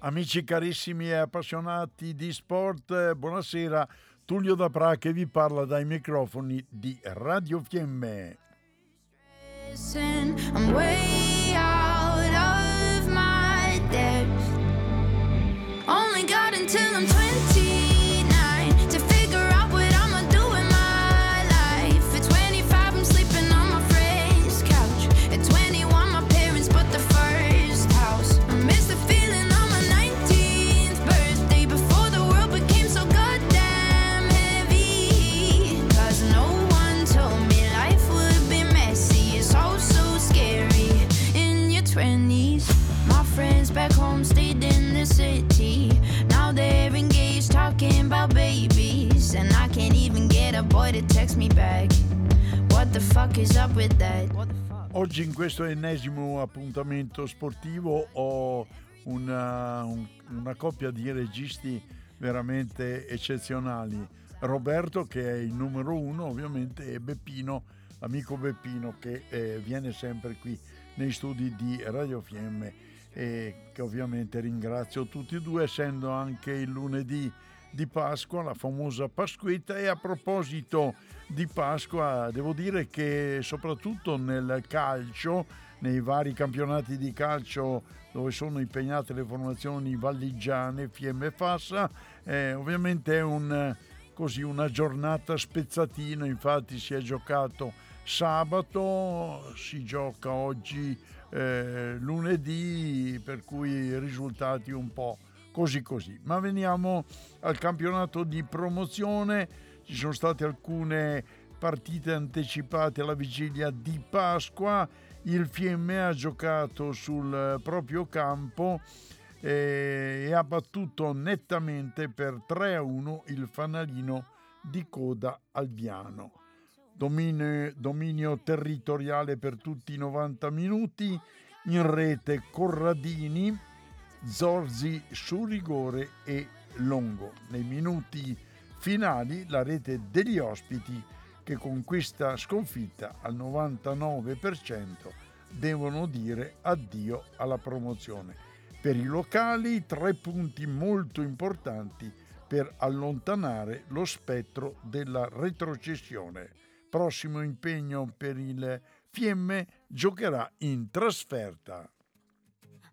Amici carissimi e appassionati di sport, buonasera. Tullio Dapra che vi parla dai microfoni di Radio Fiemme. I'm. Only got until I'm 29 Oggi in questo ennesimo appuntamento sportivo ho una, un- una coppia di registi veramente eccezionali. Roberto che è il numero uno ovviamente e Beppino, amico Beppino che eh, viene sempre qui nei studi di Radio Fiemme e che ovviamente ringrazio tutti e due essendo anche il lunedì di Pasqua, la famosa Pasquetta e a proposito di Pasqua devo dire che soprattutto nel calcio, nei vari campionati di calcio dove sono impegnate le formazioni valligiane, Fiemme e Fassa, eh, ovviamente è un, così, una giornata spezzatina, infatti si è giocato sabato, si gioca oggi eh, lunedì, per cui risultati un po' così così. Ma veniamo al campionato di promozione, ci sono state alcune partite anticipate alla vigilia di Pasqua, il Fiemme ha giocato sul proprio campo eh, e ha battuto nettamente per 3 a 1 il fanalino di coda Albiano. Dominio, dominio territoriale per tutti i 90 minuti, in rete Corradini, Zorzi su rigore e Longo. Nei minuti finali la rete degli ospiti che con questa sconfitta al 99% devono dire addio alla promozione. Per i locali tre punti molto importanti per allontanare lo spettro della retrocessione. Prossimo impegno per il Fiemme giocherà in trasferta.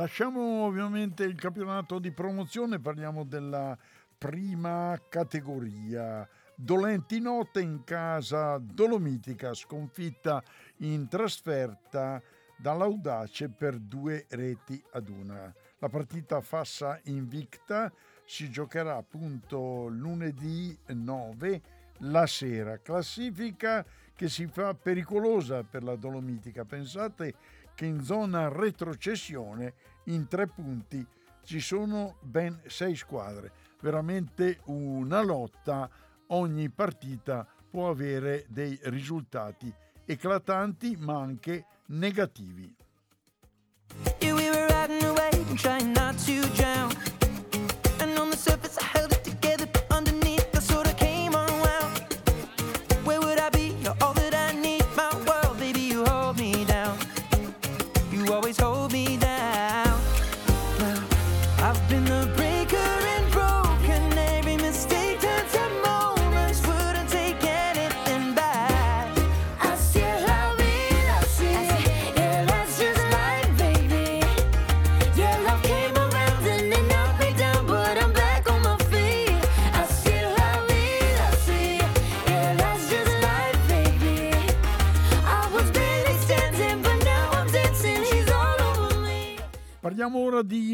Lasciamo ovviamente il campionato di promozione, parliamo della prima categoria. Dolenti note in casa Dolomitica, sconfitta in trasferta dall'Audace per due reti ad una. La partita Fassa invicta si giocherà appunto lunedì 9 la sera. Classifica che si fa pericolosa per la Dolomitica. Pensate che in zona retrocessione in tre punti ci sono ben sei squadre. Veramente una lotta, ogni partita può avere dei risultati eclatanti ma anche negativi.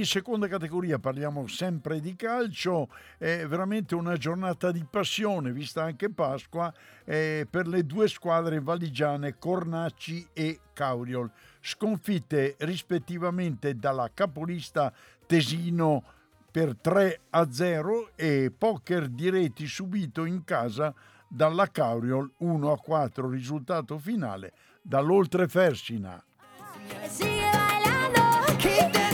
Seconda categoria, parliamo sempre di calcio, è veramente una giornata di passione, vista anche Pasqua, eh, per le due squadre valigiane Cornacci e Cauriol, sconfitte rispettivamente dalla capolista Tesino per 3 a 0 e poker di reti subito in casa dalla Cauriol 1 a 4, risultato finale dall'Oltrefersina. Sigue bailando.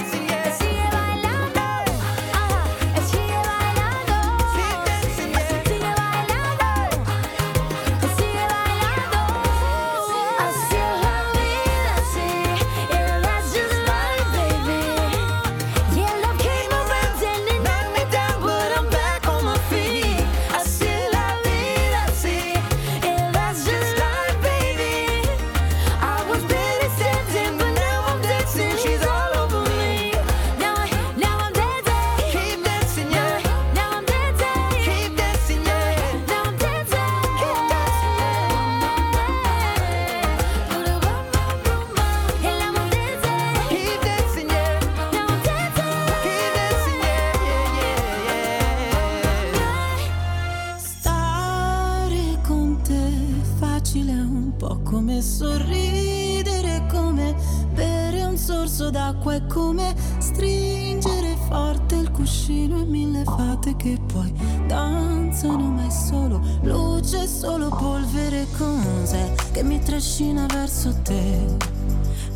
Cuscino e mille fate che poi danzano, ma è solo luce, solo polvere, cos'è che mi trascina verso te?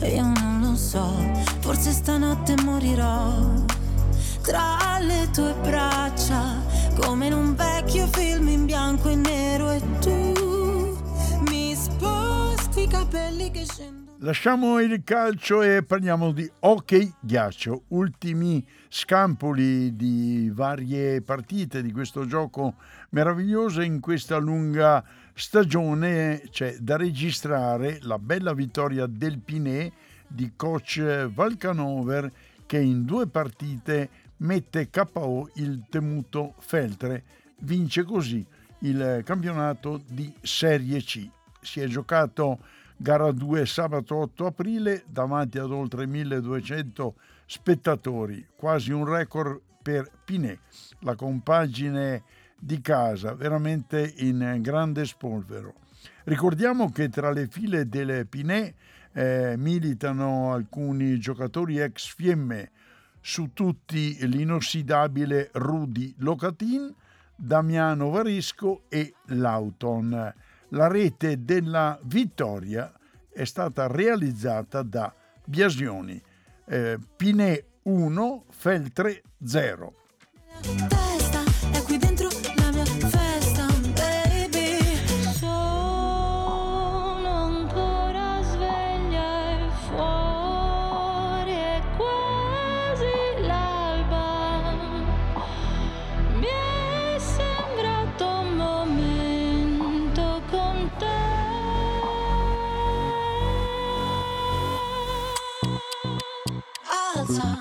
E io non lo so, forse stanotte morirò tra le tue braccia, come in un vecchio film in bianco e nero e tu mi sposti i capelli che scendono. Lasciamo il calcio e parliamo di hockey ghiaccio, ultimi scampoli di varie partite di questo gioco meraviglioso in questa lunga stagione. C'è da registrare la bella vittoria del Pinè di coach Valcanover che in due partite mette KO il temuto Feltre, vince così il campionato di Serie C. Si è giocato gara 2 sabato 8 aprile davanti ad oltre 1200 spettatori, quasi un record per Pinè, la compagine di casa, veramente in grande spolvero. Ricordiamo che tra le file delle Pinè eh, militano alcuni giocatori ex Fiemme, su tutti l'inossidabile Rudy Locatin, Damiano Varisco e Lauton. La rete della vittoria è stata realizzata da Biasioni. Eh, Pinè 1, Feltre 0. Dancer.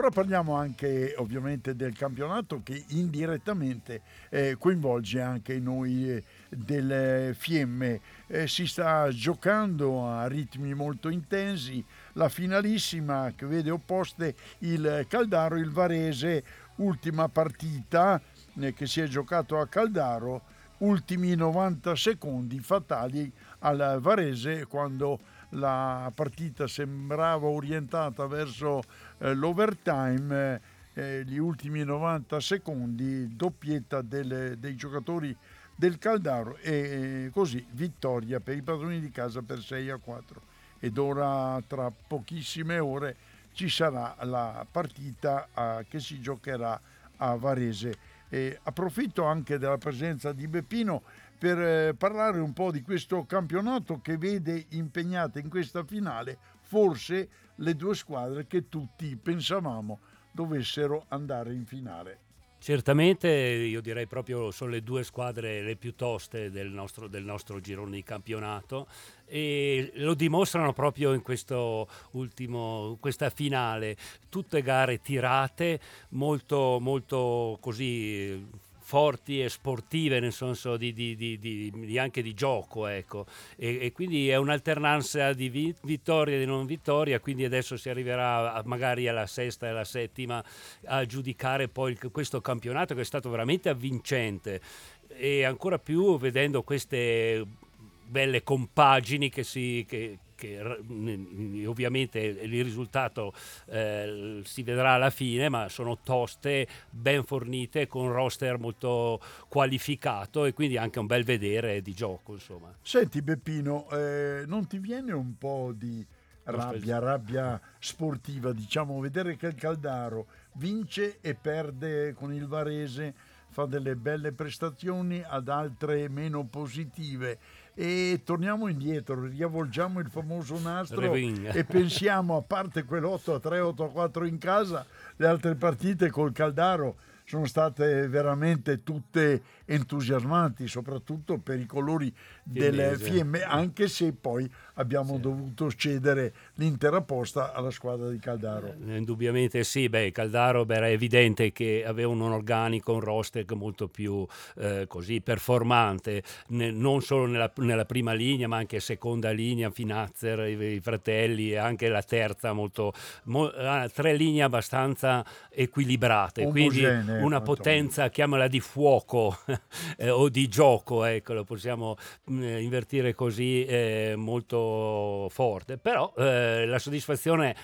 I want. Ed ora parliamo anche ovviamente del campionato che indirettamente eh, coinvolge anche noi eh, del Fiemme. Eh, si sta giocando a ritmi molto intensi, la finalissima che vede opposte il Caldaro e il Varese, ultima partita eh, che si è giocato a Caldaro, ultimi 90 secondi fatali al Varese quando la partita sembrava orientata verso eh, l'overtime, eh, gli ultimi 90 secondi, doppietta delle- dei giocatori del Caldaro e così vittoria per i padroni di casa per 6 a 4 ed ora tra pochissime ore ci sarà la partita uh, che si giocherà a Varese. E approfitto anche della presenza di Beppino per eh, parlare un po' di questo campionato che vede impegnate in questa finale forse le due squadre che tutti pensavamo dovessero andare in finale. Certamente io direi proprio sono le due squadre le più toste del nostro, del nostro girone di campionato e lo dimostrano proprio in ultimo, questa finale. Tutte gare tirate, molto, molto così forti e sportive nel senso di, di, di, anche di gioco ecco. e, e, quindi è un'alternanza di vi, vittoria e di non vittoria quindi adesso si arriverà magari alla sesta e alla settima a giudicare poi il, questo campionato che è stato veramente avvincente e ancora più vedendo queste belle compagini che si, che, che ovviamente il risultato eh, si vedrà alla fine, ma sono toste ben fornite con roster molto qualificato e quindi anche un bel vedere di gioco. Insomma. Senti Beppino, eh, non ti viene un po' di rabbia, rabbia sportiva, diciamo, vedere che il Caldaro vince e perde con il Varese, fa delle belle prestazioni, ad altre meno positive e torniamo indietro, riavvolgiamo il famoso nastro e pensiamo, a parte quell'8 a 3, 8 a 4 in casa, le altre partite col Caldaro sono state veramente tutte entusiasmanti, soprattutto per i colori del Fiemme, anche se poi abbiamo sì. dovuto cedere l'intera posta alla squadra di Caldaro. Eh, indubbiamente sì, beh, Caldaro beh, era evidente che aveva un organico, un roster molto più eh, così performante, ne, non solo nella, nella, prima linea, ma anche seconda linea, Finazzer, i, i fratelli, e anche la terza, molto, mo, tre linee abbastanza equilibrate, Omogenee, quindi una potenza, chiamala di fuoco eh, o di gioco, ecco, lo possiamo mh, mm, invertire così, eh, molto forte. Però eh, la soddisfazione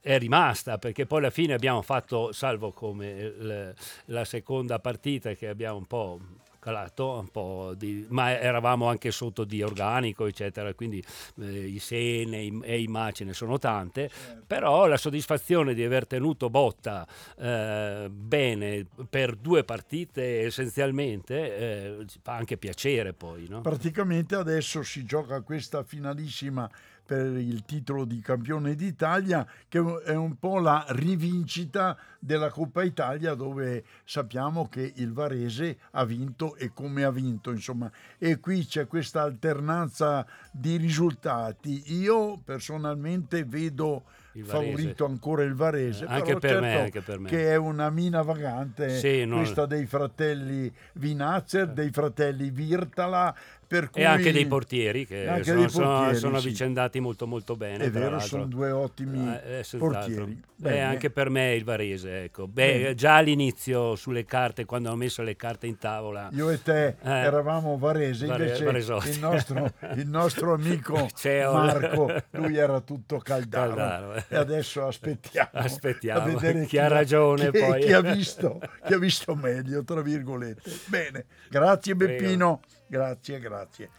è rimasta perché poi alla fine abbiamo fatto, salvo come l- la seconda partita che abbiamo un po' calato un po' di, ma eravamo anche sotto di organico eccetera quindi eh, i Sene i, e i Ma ce ne sono tante certo. però la soddisfazione di aver tenuto botta eh, bene per due partite essenzialmente eh, fa anche piacere poi no? praticamente adesso si gioca questa finalissima per il titolo di campione d'Italia, che è un po' la rivincita della Coppa Italia, dove sappiamo che il Varese ha vinto e come ha vinto, insomma. E qui c'è questa alternanza di risultati. Io personalmente vedo favorito ancora il Varese, eh, anche, per certo me, anche per me, che è una mina vagante sì, non... questa dei fratelli Vinazzer, dei fratelli Virtala, per cui... E anche dei portieri che sono, portieri, sono, sono sì. avvicendati molto molto bene. È vero, sono due ottimi eh, eh portieri. Beh, anche per me il Varese, ecco. Beh, già all'inizio sulle carte, quando hanno messo le carte in tavola... Io e te eh, eravamo Varese, invece il nostro, il nostro, amico Marco, lui era tutto Caldaro. Caldaro eh. E adesso aspettiamo, aspettiamo. a vedere chi, chi ha ragione chi, poi. Chi ha, visto, chi ha visto meglio, tra virgolette. Bene, grazie Beppino. Prego. Grazie, grazie.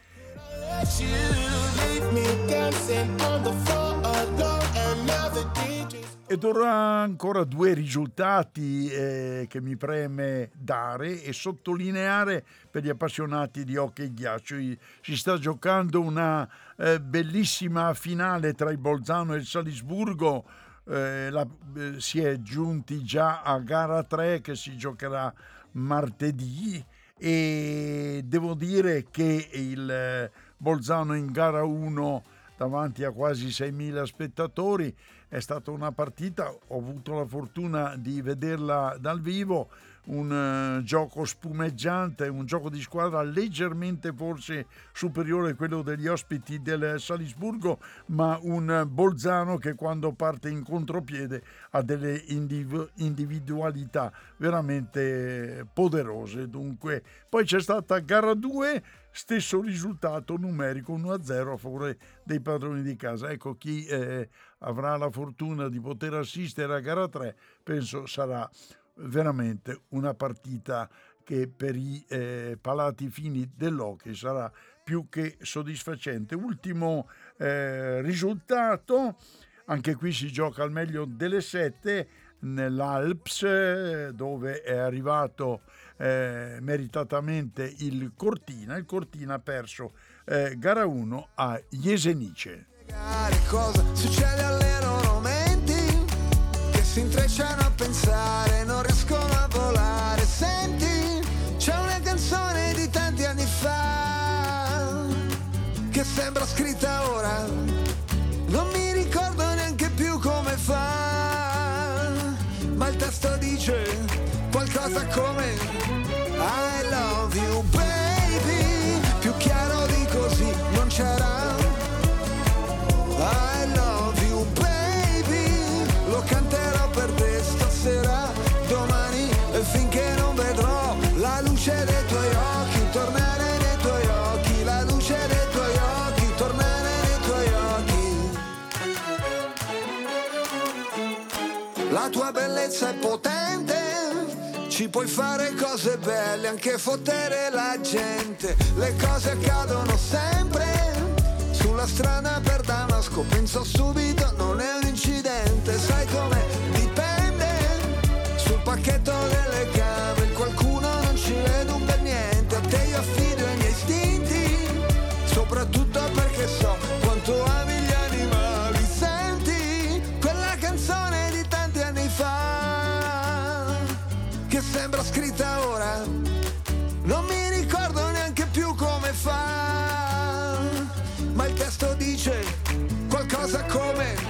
Ed ora ancora due risultati eh, che mi preme dare e sottolineare per gli appassionati di hockey ghiaccio. Si sta giocando una eh, bellissima finale tra il Bolzano e il Salisburgo. Eh, la, eh, si è giunti già a gara 3 che si giocherà martedì e devo dire che il Bolzano in gara 1 davanti a quasi 6.000 spettatori è stata una partita, ho avuto la fortuna di vederla dal vivo, un uh, gioco spumeggiante, un gioco di squadra leggermente forse superiore a quello degli ospiti del Salisburgo, ma un Bolzano che quando parte in contropiede ha delle indiv- individualità veramente poderose. Dunque, poi c'è stata gara 2 stesso risultato numerico 1-0 a favore dei padroni di casa. Ecco, chi eh, avrà la fortuna di poter assistere a gara 3 penso sarà veramente una partita che per i eh, palati fini dell'hockey sarà più che soddisfacente. Ultimo eh, risultato, anche qui si gioca al meglio delle sette nell'Alps eh, dove è arrivato eh, meritatamente il Cortina. Il Cortina ha perso eh, gara 1 a Jesenice. Cosa succede alle loro menti che si intrecciano a pensare, La tua bellezza è potente, ci puoi fare cose belle, anche fottere la gente, le cose accadono sempre sulla strada per Damasco penso subito non è un incidente. Sai come dipende? Sul pacchetto delle camere qualcuno non ci vede un bel niente. A te io affido i miei istinti soprattutto perché so quanto ami che sembra scritta ora non mi ricordo neanche più come fa ma il testo dice qualcosa come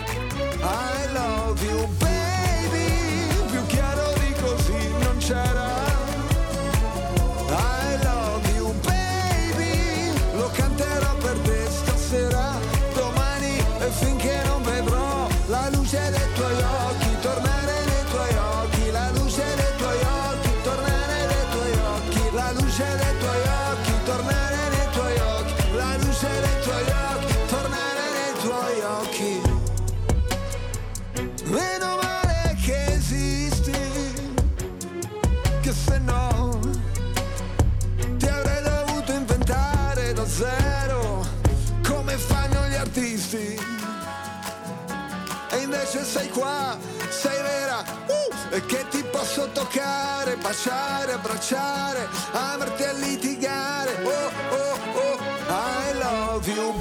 occhi. Meno male che esisti, che se no ti avrei dovuto inventare da zero, come fanno gli artisti. E invece sei qua, sei vera, uh, e che ti posso toccare, baciare, abbracciare, amarti a litigare. Oh, oh, oh, I love you,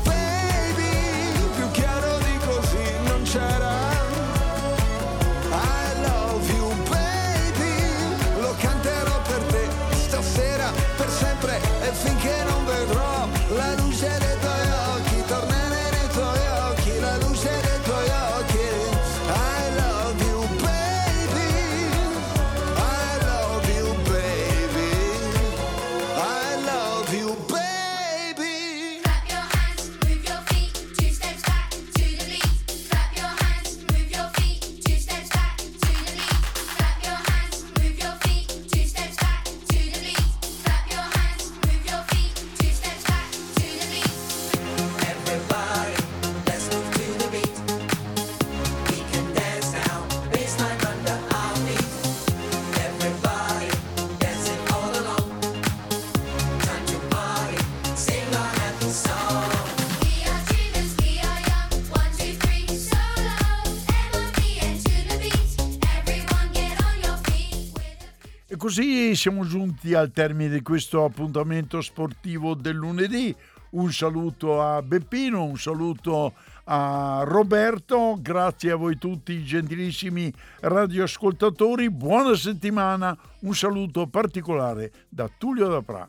siamo giunti al termine di questo appuntamento sportivo del lunedì. Un saluto a Beppino, un saluto a Roberto, grazie a voi tutti gentilissimi radioascoltatori, buona settimana, un saluto particolare da Tullio Dapra.